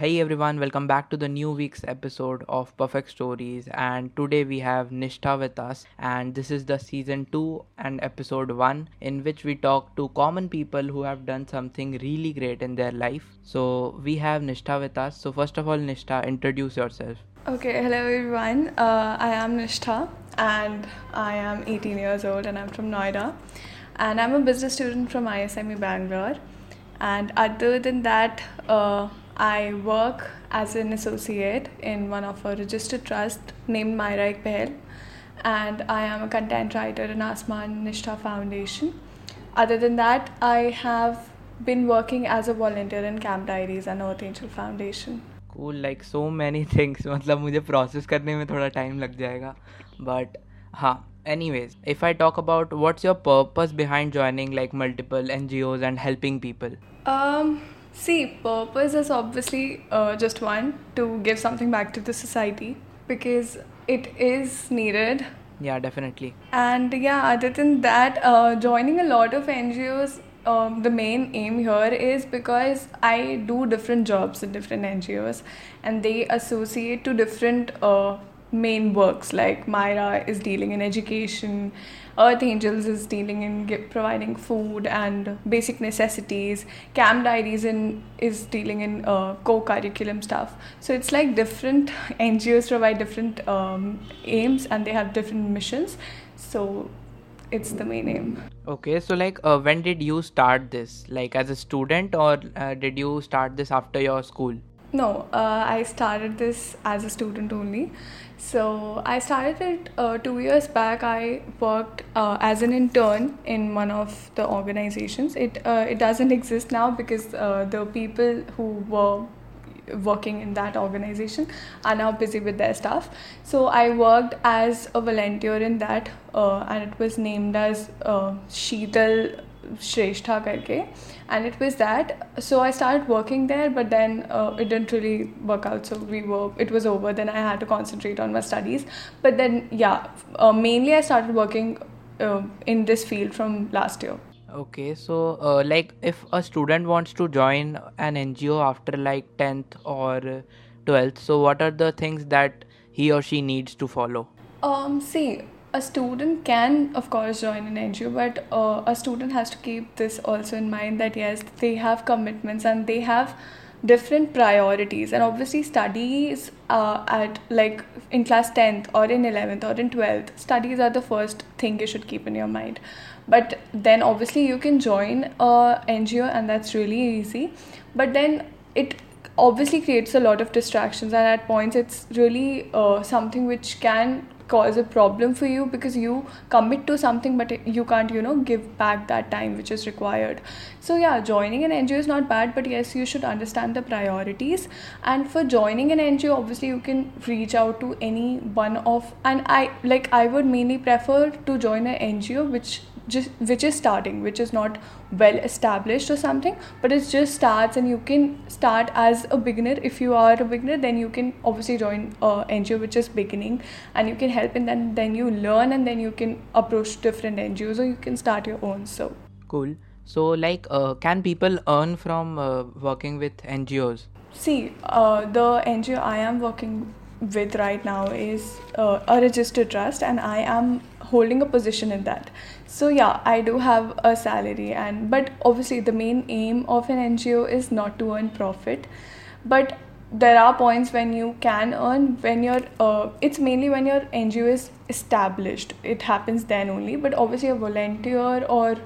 Hey everyone, welcome back to the new week's episode of Perfect Stories. And today we have Nishtha with us, and this is the season 2 and episode 1, in which we talk to common people who have done something really great in their life. So we have Nishtha with us. So, first of all, Nishtha, introduce yourself. Okay, hello everyone. Uh, I am Nishtha and I am 18 years old and I'm from Noida. And I'm a business student from ISME Bangalore. And other than that, uh, I work as an associate in one of our registered trust named Myra Ek Pehel, and I am a content writer in Asman Nishtha Foundation. Other than that, I have been working as a volunteer in Camp Diaries and Earth Angel Foundation. Cool, like so many things. मतलब मुझे process करने में थोड़ा time लग जाएगा But हाँ anyways, if I talk about what's your purpose behind joining like multiple NGOs and helping people. Um. See, purpose is obviously uh, just one to give something back to the society because it is needed. Yeah, definitely. And yeah, other than that, uh, joining a lot of NGOs, um, the main aim here is because I do different jobs in different NGOs and they associate to different uh, main works like Myra is dealing in education, Earth Angels is dealing in providing food and basic necessities, Camp Diaries in, is dealing in uh, co-curriculum stuff. So it's like different NGOs provide different um, aims and they have different missions. So it's the main aim. Okay, so like uh, when did you start this? Like as a student or uh, did you start this after your school? No, uh, I started this as a student only. So I started it uh, two years back. I worked uh, as an intern in one of the organizations. It uh, it doesn't exist now because uh, the people who were working in that organization are now busy with their stuff. So I worked as a volunteer in that, uh, and it was named as Sheetal Shrestha karke. And it was that so I started working there but then uh, it didn't really work out. So we were it was over. Then I had to concentrate on my studies. But then yeah uh, mainly I started working uh, in this field from last year. Okay so uh, like if a student wants to join an NGO after like 10th or 12th so what are the things that he or she needs to follow? Um see a student can of course join an NGO but uh, a student has to keep this also in mind that yes they have commitments and they have different priorities. And obviously studies uh, at like in class 10th or in 11th or in 12th studies are the first thing you should keep in your mind. But then obviously you can join a NGO and that's really easy. But then it obviously creates a lot of distractions and at points it's really uh, something which can cause a problem for you because you commit to something but you can't you know give back that time which is required. So yeah joining an ngo is not bad but yes you should understand the priorities. And for joining an ngo obviously you can reach out to any one of and i like i would mainly prefer to join an ngo which just which is starting which is not well established or something but it just starts and you can start as a beginner. If you are a beginner then you can obviously join a ngo which is beginning and you can help and then then you learn and then you can approach different ngos or you can start your own. So cool. So like uh, can people earn from uh, working with ngos see uh, the ngo i am working with right now is uh, a registered trust and i am holding a position in that. So yeah i do have a salary and but obviously the main aim of an ngo is not to earn profit. But there are points when you can earn when you're uh, it's mainly when your ngo is established. It happens then only but obviously a volunteer or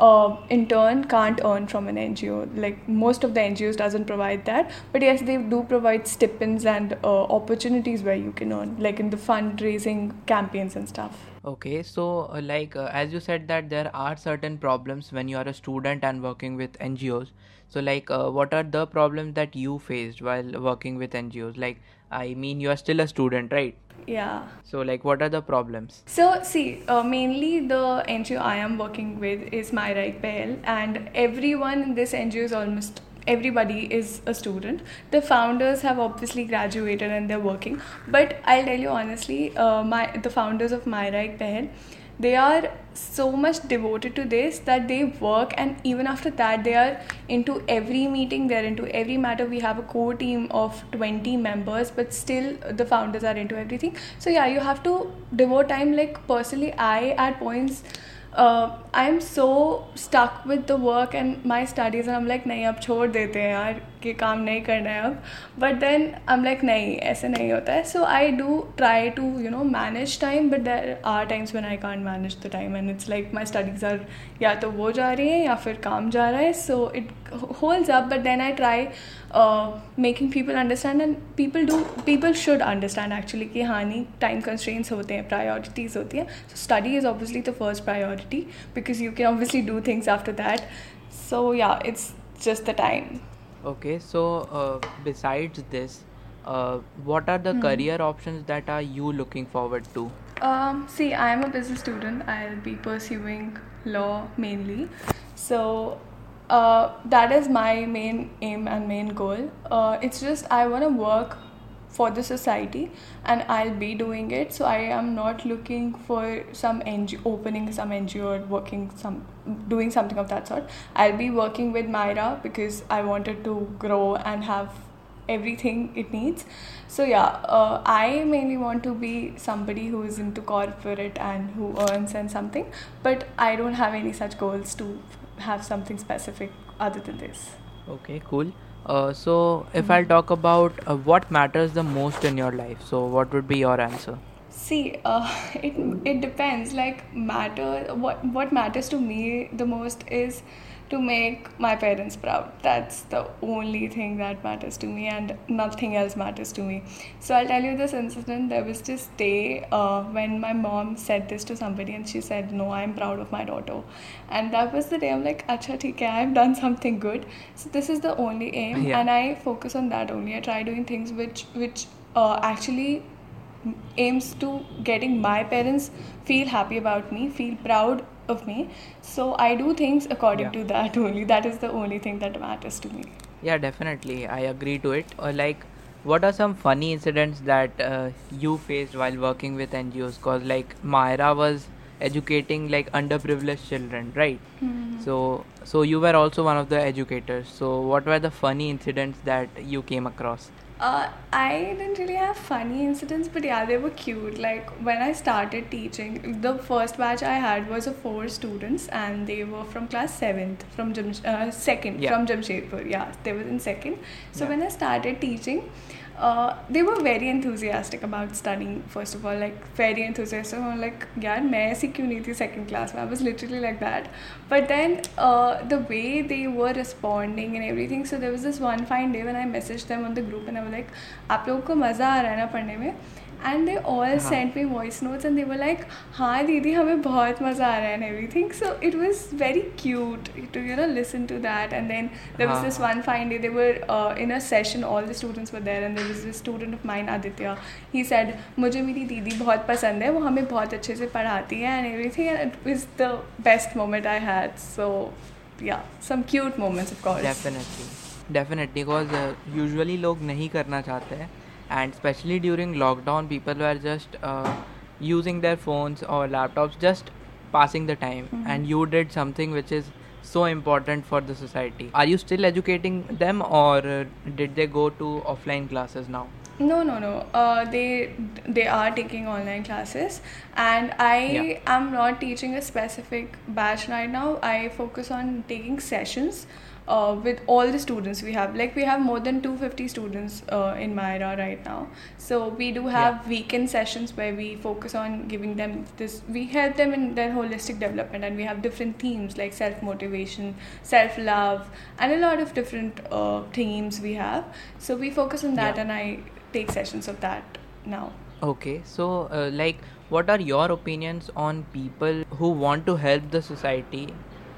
uh, intern can't earn from an NGO. Like most of the NGOs doesn't provide that, but yes, they do provide stipends and uh, opportunities where you can earn, like in the fundraising campaigns and stuff. Okay, so uh, like uh, as you said that there are certain problems when you are a student and working with NGOs. So like uh, what are the problems that you faced while working with NGOs? Like I mean you are still a student, right? Yeah. So like what are the problems? So see, uh, mainly the NGO I am working with is Myra Ek Pehel and everyone in this NGO is almost everybody is a student. The founders have obviously graduated and they're working. But I'll tell you honestly, uh, my the founders of Myra Ek Pehel, they are so much devoted to this that they work and even after that they are into every meeting they're into every matter we have a core team of 20 members but still the founders are into everything so yeah you have to devote time like personally i at points uh, I'm so stuck with the work and my studies and I'm like नहीं अब छोड़ देते हैं यार कि काम नहीं करना है अब। But then I am like नहीं, ऐसे नहीं होता है। So I do try to you know manage time but there are times when I can't manage the time and it's like my studies are या तो वो जा रही है या फिर काम जा रहा है। So it holds up but then I try making people understand and people do people should understand actually कि हाँ नहीं टाइम कंस्ट्रेंट्स होते हैं प्रायोरिटीज़ होती हैं। So study is obviously the first priority because you can obviously do things after that so yeah it's just the time Okay, so uh, besides this, uh, what are the Hmm. career options that are you looking forward to? Um, see, I am a business student. I'll be pursuing law mainly. So uh, that is my main aim and main goal. Uh, it's just I want to work for the society and I'll be doing it. So I am not looking for some NGO, opening some NGO or working some, doing something of that sort. I'll be working with Myra because I wanted to grow and have everything it needs. So yeah, uh, I mainly want to be somebody who is into corporate and who earns and something, but I don't have any such goals to have something specific other than this. Okay, cool. Uh, so if I'll Mhm. talk about uh, what matters the most in your life, so what would be your answer? See, uh, it it depends. Like matter, what what matters to me the most is to make my parents proud. That's the only thing that matters to me, and nothing else matters to me. So I'll tell you this incident. There was this day uh, when my mom said this to somebody, and she said, "No, I'm proud of my daughter," and that was the day I'm like, "Acha, theek hai, I've done something good." So this is the only aim, Yeah. and I focus on that only. I try doing things which which uh, actually aims to getting my parents feel happy about me feel proud of me so i do things according Yeah. to that only that is the only thing that matters to me Yeah, definitely. I agree to it. Uh, like, what are some funny incidents that uh, you faced while working with NGOs? Cause like Myra was educating like underprivileged children, right? So, so you were also one of the educators. So, what were the funny incidents that you came across? Uh, I didn't really have funny incidents, but yeah, they were cute. Like when I started teaching, the first batch I had was of four students, and they were from class seventh, from Jam- uh, second, Yeah. from Jamshedpur. Yeah, they were in second. So Yeah. when I started teaching, uh, they were very enthusiastic about studying. First of all, like very enthusiastic. I'm like, yaar main ऐसी kyun nahi thi second class mein I was literally like that. But then uh, the way they were responding and everything. So there was this one fine day when I messaged them on the group and I was like, aap logo ko maza aa raha hai na padhne में? And they all sent me voice notes and they were like हाँ दीदी हमें बहुत मज़ा आ रहा है and everything so it was very cute to you know listen to that and then there was this one fine day they were in a session all the students were there and there was this student of mine Aditya he said मुझे मेरी दीदी बहुत पसंद है वो हमें बहुत अच्छे से पढ़ाती है and everything and it is the best moment I had so yeah some cute moments of call definitely definitely because usually लोग नहीं करना चाहते हैं। And especially during lockdown, people were just uh, using their phones or laptops, just passing the time. Mhm. And you did something which is so important for the society. Are you still educating them, or uh, did they go to offline classes now? No, no, no. Uh, they they are taking online classes, and I Yeah. am not teaching a specific batch right now. I focus on taking sessions uh, with all the students we have. Like we have more than 250 students uh, in Myra right now. So we do have Yeah. weekend sessions where we focus on giving them this. We help them in their holistic development, and we have different themes like self motivation, self love, and a lot of different uh, themes we have. So we focus on that, Yeah. and I take sessions of that now. Okay, so uh, like, what are your opinions on people who want to help the society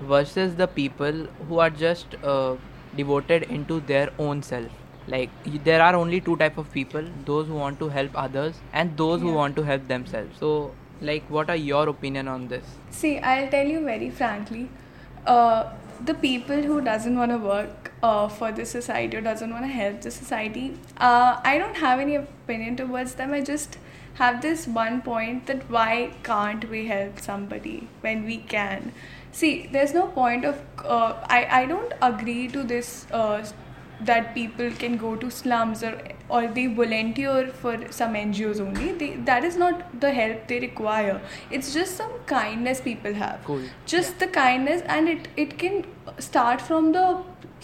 versus the people who are just uh, devoted into their own self? Like, there are only two type of people: those who want to help others and those who want to help themselves. So, like, what are your opinion on this? See, I'll tell you very frankly, uh, the people who doesn't want to work uh, for the society or doesn't want to help the society, uh, I don't have any opinion towards them. I just have this one point that why can't we help somebody when we can? See, there's no point of uh, I I don't agree to this uh, that people can go to slums or or they volunteer for some NGOs only. They, that is not the help they require. It's just some kindness people have. Cool. Just Yeah. the kindness, and it it can start from the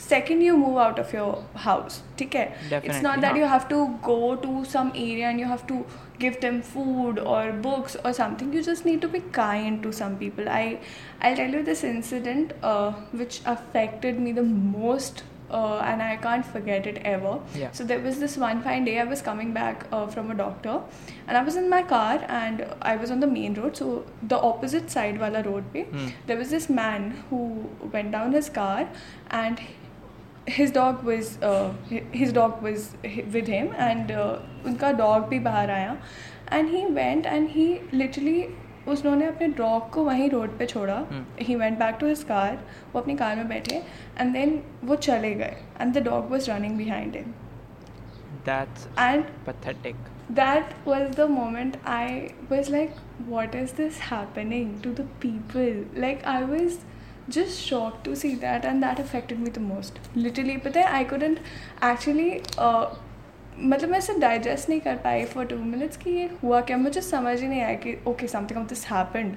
second you move out of your house. Okay. It's not that you have to go to some area and you have to give them food or books or something. You just need to be kind to some people. I I'll tell you this incident uh, which affected me the most uh, and I can't forget it ever. Yeah. So there was this one fine day I was coming back uh, from a doctor, and I was in my car and I was on the main road. So the opposite side wala road pe, mm. there was this man who went down his car, and his dog was uh, his dog was with him, and uh, unka dog bhi bahar aaya, and he went and he literally उसने अपने dog को वहीं road पे छोड़ा Hmm. He went back to his car वो अपनी car में बैठे एंड देन वो चले गए and the dog was running behind him That's and pathetic. that was the moment I was like, what is this happening to the people? Like, I was just shocked to see that, and that affected me the most. Literally, but then I couldn't actually. Uh, मतलब मैं इसे digest नहीं कर पाई for two minutes कि ये हुआ क्या? मुझे समझ ही नहीं आया कि okay something of this happened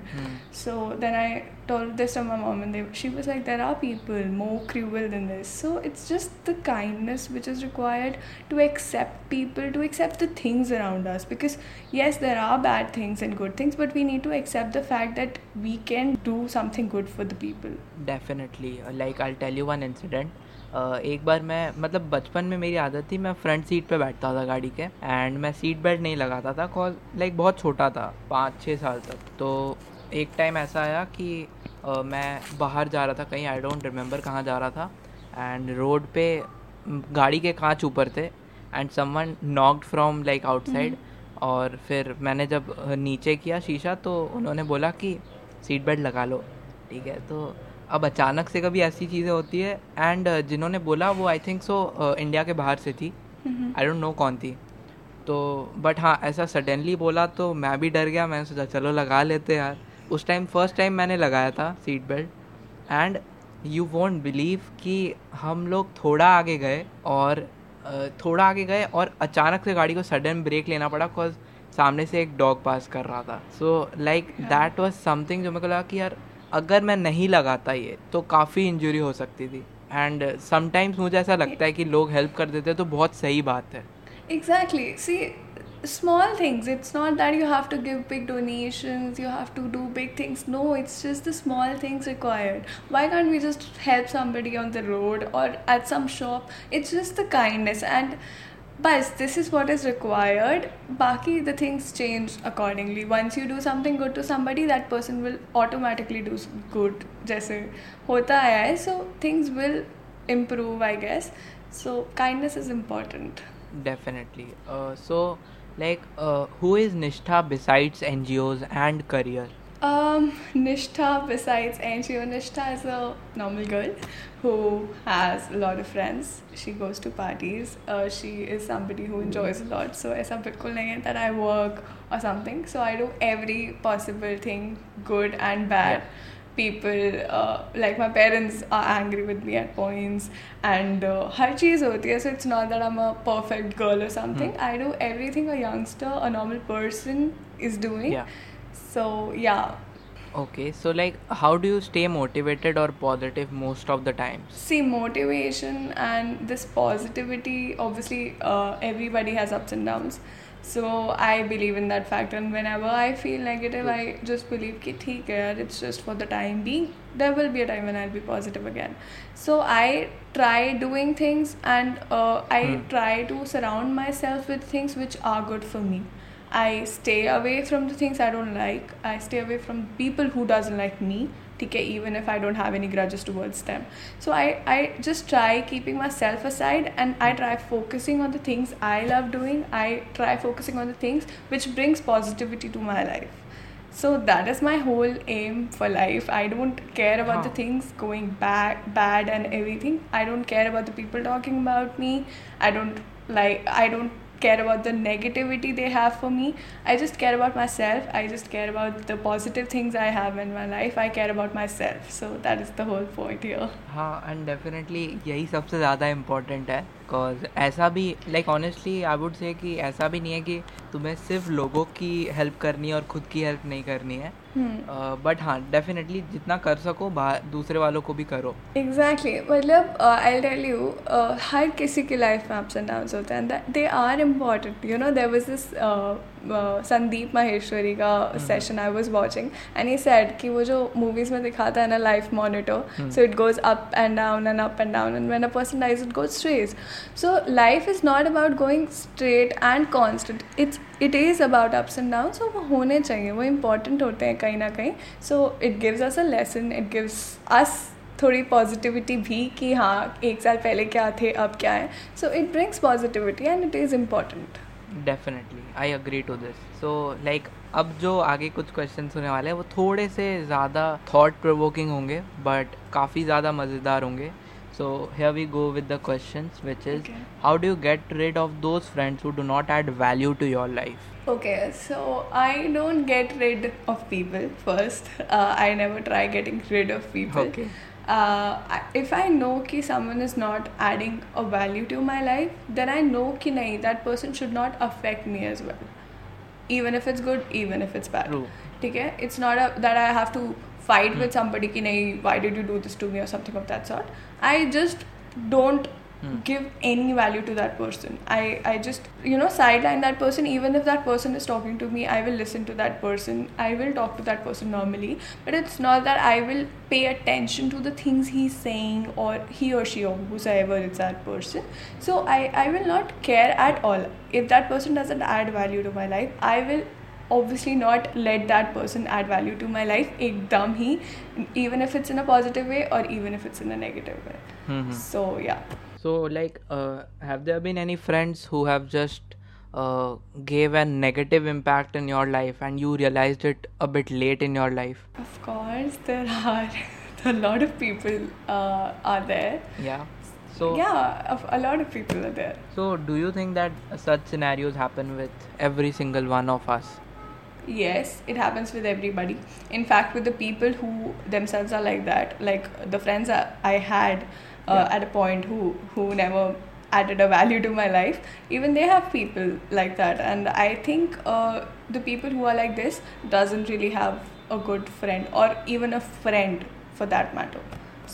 so then I told this to my mom, and they, she was like, There are people more cruel than this. So it's just the kindness which is required to accept people, to accept the things around us. Because, yes, there are bad things and good things, but we need to accept the fact that we can do something good for the people. Definitely like I tell you one incident एक बार मैं मतलब बचपन में मेरी आदत थी मैं फ्रंट सीट पे बैठता था गाड़ी के एंड मैं सीट बेल्ट नहीं लगाता था लाइक बहुत छोटा था पाँच छः साल तक तो एक टाइम ऐसा आया कि मैं बाहर जा रहा था कहीं आई डोंट रिमेंबर कहाँ जा रहा था। एंड रोड पे गाड़ी के कांच ऊपर थे। And someone knocked from like outside और फिर मैंने जब नीचे किया शीशा तो उन्होंने बोला कि सीट बेल्ट लगा लो। ठीक है तो अब अचानक से कभी ऐसी चीज़ें होती है। एंड जिन्होंने बोला वो आई थिंक सो इंडिया के बाहर से थी। आई डोंट नो कौन थी। तो बट हाँ ऐसा सडनली बोला तो मैं भी डर गया। मैंने सोचा चलो लगा लेते यार। उस टाइम फ़र्स्ट टाइम मैंने लगाया था seat belt and you won't believe कि हम लोग थोड़ा आगे गए और थोड़ा आगे गए और अचानक से गाड़ी को सडन ब्रेक लेना पड़ा बिकॉज़ सामने से एक डॉग पास कर रहा था। So like that was something जो मेरे को लगा कि यार अगर मैं नहीं लगाता ये तो काफ़ी इंजरी हो सकती थी। एंड समटाइम्स मुझे ऐसा लगता है कि लोग हेल्प कर देते हैं तो बहुत सही बात है। Exactly. See, small things. It's not that you have to give big donations, you have to do big things. No, it's just the small things required. Why can't we just help somebody on the road or at some shop? It's just the kindness and but this is what is required. Baki the things change accordingly. Once you do something good to somebody, that person will automatically do s- good. जैसे होता आया है, so things will improve, I guess. So kindness is important. Definitely. Uh, so, like uh, who is nishtha besides ngos and career? Um, nishtha besides ngo nishtha is a normal girl who has a lot of friends. She goes to parties. Uh, she is somebody who enjoys a lot. So aisa bilkul nahi hai that i work or something. So i do every possible thing good and bad. Yeah people uh, like my parents are angry with me at points and uh, har cheez hoti hai so it's not that I'm a perfect girl or something. Hmm. I do everything a youngster a normal person is doing. Yeah. so yeah. Okay so like how do you stay motivated or positive most of the time see motivation and this positivity obviously uh, everybody has ups and downs so i believe in that fact and whenever i feel negative hmm. i just believe ki theek hai yaar it's just for the time being. There will be a time when i'll be positive again. So i try doing things and uh, i hmm. try to surround myself with things which are good for me. I stay away from the things i don't like. I stay away from people who doesn't like me. Okay, even if I don't have any grudges towards them. So I, I just try keeping myself aside and I try focusing on the things I love doing. I try focusing on the things which brings positivity to my life. So that is my whole aim for life. I don't care about the things going bad, bad and everything. I don't care about the people talking about me. I don't like. I don't care about the negativity they have for me. I just care about myself. I just care about the positive things I have in my life. I care about myself. So that is the whole point here. हाँ and definitely यही सबसे ज़्यादा important है because ऐसा भी like honestly I would say कि ऐसा भी नहीं है कि तुम्हें सिर्फ़ लोगों की हेल्प करनी है और खुद की हेल्प नहीं करनी है। बट हाँ डेफिनेटली जितना कर सको बाहर दूसरे वालों को भी करो। एग्जैक्टली मतलब आई टेल यू हर किसी की लाइफ में अप्स एंड डाउन्स होते हैं they are important you know there was this Sandeep Maheshwari का session I was watching and he said कि वो जो मूवीज़ में दिखाता है ना life monitor so it goes up and down and up and down and when a person dies it goes straight so life is not about going straight and constant it's it is about ups and down so वो होने चाहिए वो important होते हैं कहीं ना कहीं. So it gives us a lesson it gives us थोड़ी पॉजिटिविटी भी कि हाँ एक साल पहले क्या थे अब क्या है. So it brings positivity and it is important definitely I agree to this so like अब जो आगे कुछ क्वेश्चन होने वाले हैं वो थोड़े से ज़्यादा थॉट प्रोवोकिंग होंगे बट काफ़ी ज़्यादा मज़ेदार होंगे। So hey we go with the question which is how do you get rid of those friends who do not add value to your life okay so I don't get rid of people first I never try getting rid of people if I know कि someone is not adding a value to my life then I know कि नहीं that person should not affect me as well even if it's good even if it's bad ठीक है? It's not that I have to fight with somebody कि नहीं why did you do this to me और something of that sort I just don't Hmm. give any value to that person. I, I just, you know, sideline that person. Even if that person is talking to me, I will listen to that person. I will talk to that person normally. But it's not that I will pay attention to the things he's saying or he or she or whosoever is that person. So I, I will not care at all. If that person doesn't add value to my life, I will obviously not let that person add value to my life ekdam hi even if it's in a positive way or even if it's in a negative way Mhm. so yeah So like, uh, have there been any friends who have just uh, gave a negative impact in your life and you realized it a bit late in your life? Of course, there are a lot of people uh, are there. Yeah. So yeah, of- a lot of people are there. So do you think that such scenarios happen with every single one of us? Yes, it happens with everybody. In fact, with the people who themselves are like that, like the friends I I had uh, Yeah. at a point who who never added a value to my life, even they have people like that. And I think uh, the people who are like this doesn't really have a good friend or even a friend for that matter.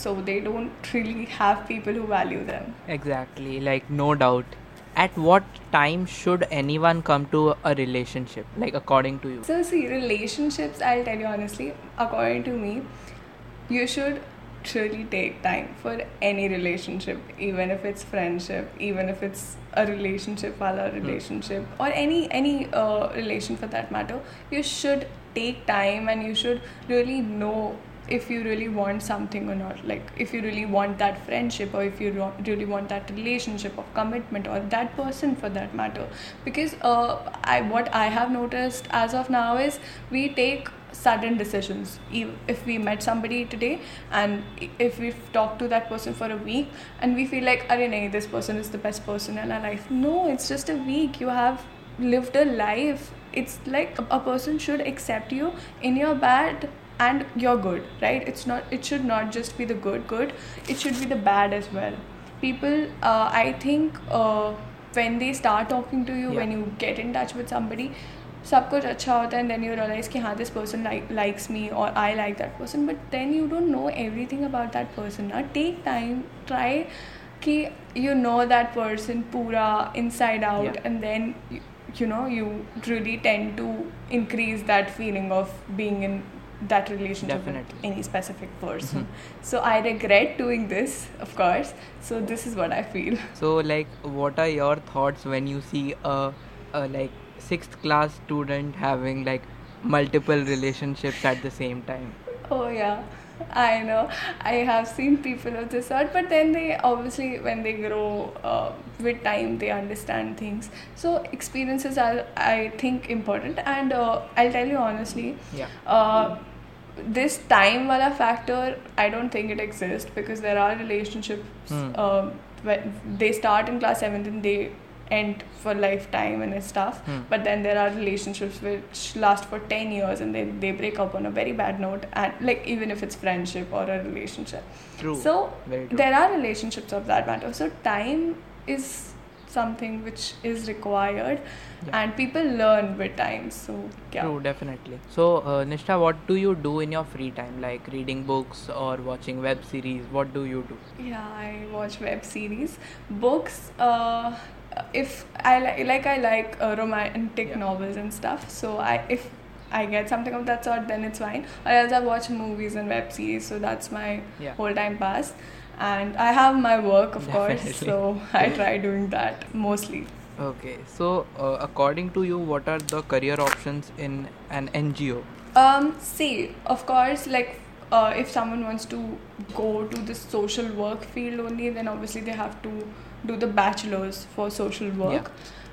So they don't really have people who value them. Exactly, like no doubt. At what time should anyone come to a relationship, like according to you? So, see, relationships, I'll tell you honestly, according to me, you should truly take time for any relationship, even if it's friendship, even if it's a relationship, wala relationship, or any any uh, relation for that matter. You should take time and you should really know if you really want something or not like if you really want that friendship or if you ro- really want that relationship of commitment or that person for that matter because uh, I what I have noticed as of now is we take sudden decisions. If we met somebody today and if we've talked to that person for a week and we feel like nahi, this person is the best person in our life. No it's just a week. You have lived a life. It's like a, person should accept you in your bad and you're good right? It's not it should not just be the good good. It should be the bad as well. People uh, i think uh, when they start talking to you Yeah. when you get in touch with somebody सब कुछ अच्छा होता है and then you realise कि हाँ this person likes me और I like that person but then you don't know everything about that person ना take time try कि यू नो दैट पर्सन पूरा inside out and then you know you truly tend to increase that feeling of being in that relation any specific person so I regret doing this of course so this is what I feel so like what are your thoughts when you see like sixth class student having like multiple relationships at the same time? oh yeah i know i have seen people of this sort but then they obviously when they grow uh, with time they understand things so experiences are i think important and uh, i'll tell you honestly Yeah. uh, this time wala factor i don't think it exists because there are relationships Hmm. um, they start in class 7th and they end for lifetime and stuff. Hmm. But then there are relationships which last for 10 years and then they break up on a very bad note, and like even if it's friendship or a relationship. True. So true. there are relationships of that matter. So time is something which is required Yeah. and people learn with time. So yeah. True, definitely. So, uh, Nishtha, what do you do in your free time? Like reading books or watching web series? What do you do? Yeah, I watch web series, books. Uh, if I like, like I like uh, romantic Yeah. novels and stuff. So I if I get something of that sort, then it's fine. Or else I watch movies and web series. So that's my Yeah. whole time pass. And I have my work, of course. So I try doing that mostly. Okay. So, uh, according to you, what are the career options in an NGO? Um, see, of course, like uh, if someone wants to go to the social work field only, then obviously they have to do the bachelor's for social work,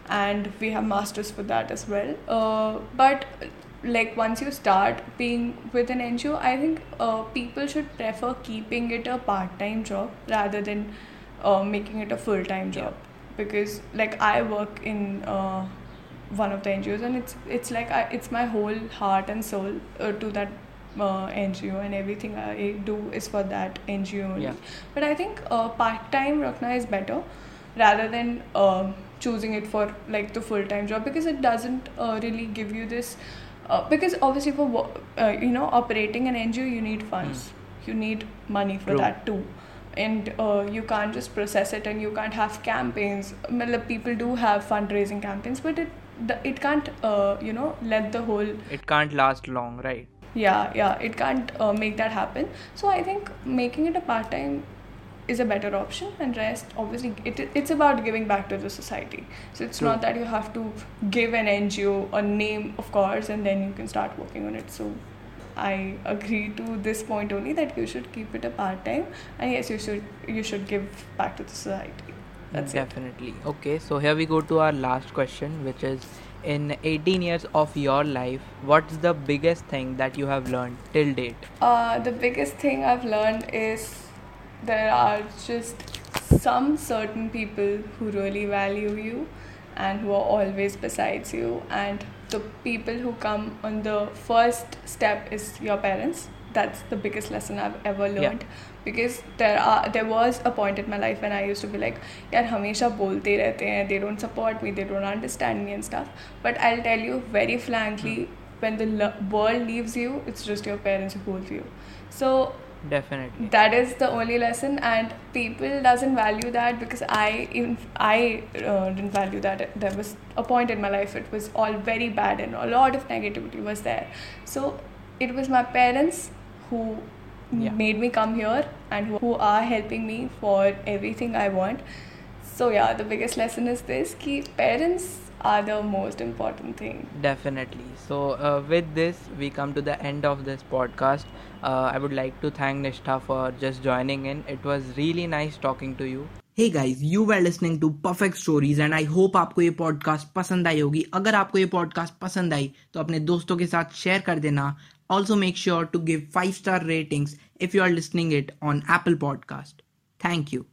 and we have masters for that as well. Uh, but like once you start being with an NGO, I think uh, people should prefer keeping it a part-time job rather than uh, making it a full-time Yeah. job because like I work in uh, one of the NGOs and it's it's like I, it's my whole heart and soul uh, to that uh, NGO and everything I do is for that NGO only. Yeah. But I think uh, part time Rakna is better rather than um choosing it for like the full time job because it doesn't uh, really give you this. Uh, because obviously for uh, you know operating an NGO you need funds, you need money for True. that too and uh, you can't just process it and you can't have campaigns Matlab, people do have fundraising campaigns but it it can't uh, you know let the whole It can't last long, right? Yeah yeah it can't uh, make that happen. So i think making it a part time is a better option and rest obviously it, it's about giving back to the society. So it's True. not that you have to give an ngo a name of course and then you can start working on it. So i agree to this point only that you should keep it a part time and yes you should you should give back to the society. That's it. Definitely. Okay, so here we go to our last question, which is in 18 years of your life, what's the biggest thing that you have learned till date? Uh, the biggest thing I've learned is there are just some certain people who really value you and who are always besides you and the people who come on the first step is your parents that's the biggest lesson I've ever learned. Yeah. because there are there was a point in my life when I used to be like yeah, hamesha bolte rehte they don't support me. They don't understand me and stuff. But I'll tell you very frankly mm. when the lo- world leaves you it's just your parents who hold you. So definitely. that is the only lesson and people doesn't value that because i even i uh, didn't value that. There was a point in my life it was all very bad and a lot of negativity was there. So it was my parents who Yeah. made me come here and who, who are helping me for everything i want so yeah the biggest lesson is this key parents are the most important thing Definitely. So, uh, with this, we come to the end of this podcast. Uh, I would like to thank Nishtha for just joining in. It was really nice talking to you. hey guys you were listening to perfect stories and i hope आपको ये podcast पसंद आई होगी अगर आपको ये podcast पसंद आई तो अपने दोस्तों के साथ शेयर कर देना also make sure to give 5 star ratings if you are listening it on Apple Podcast. Thank you.